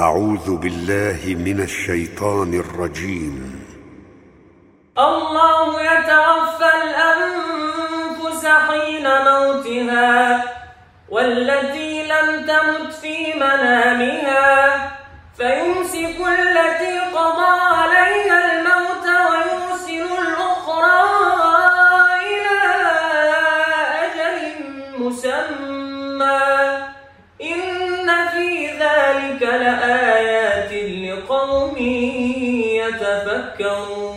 أعوذ بالله من الشيطان الرجيم. الله يتوفى الأنفس حين موتها والتي لم تمت في منامها فيمسك التي قضى عليها الموت ويرسل الأخرى إلى أجل مسمى. إن في ذلك لقوم يتفكرون.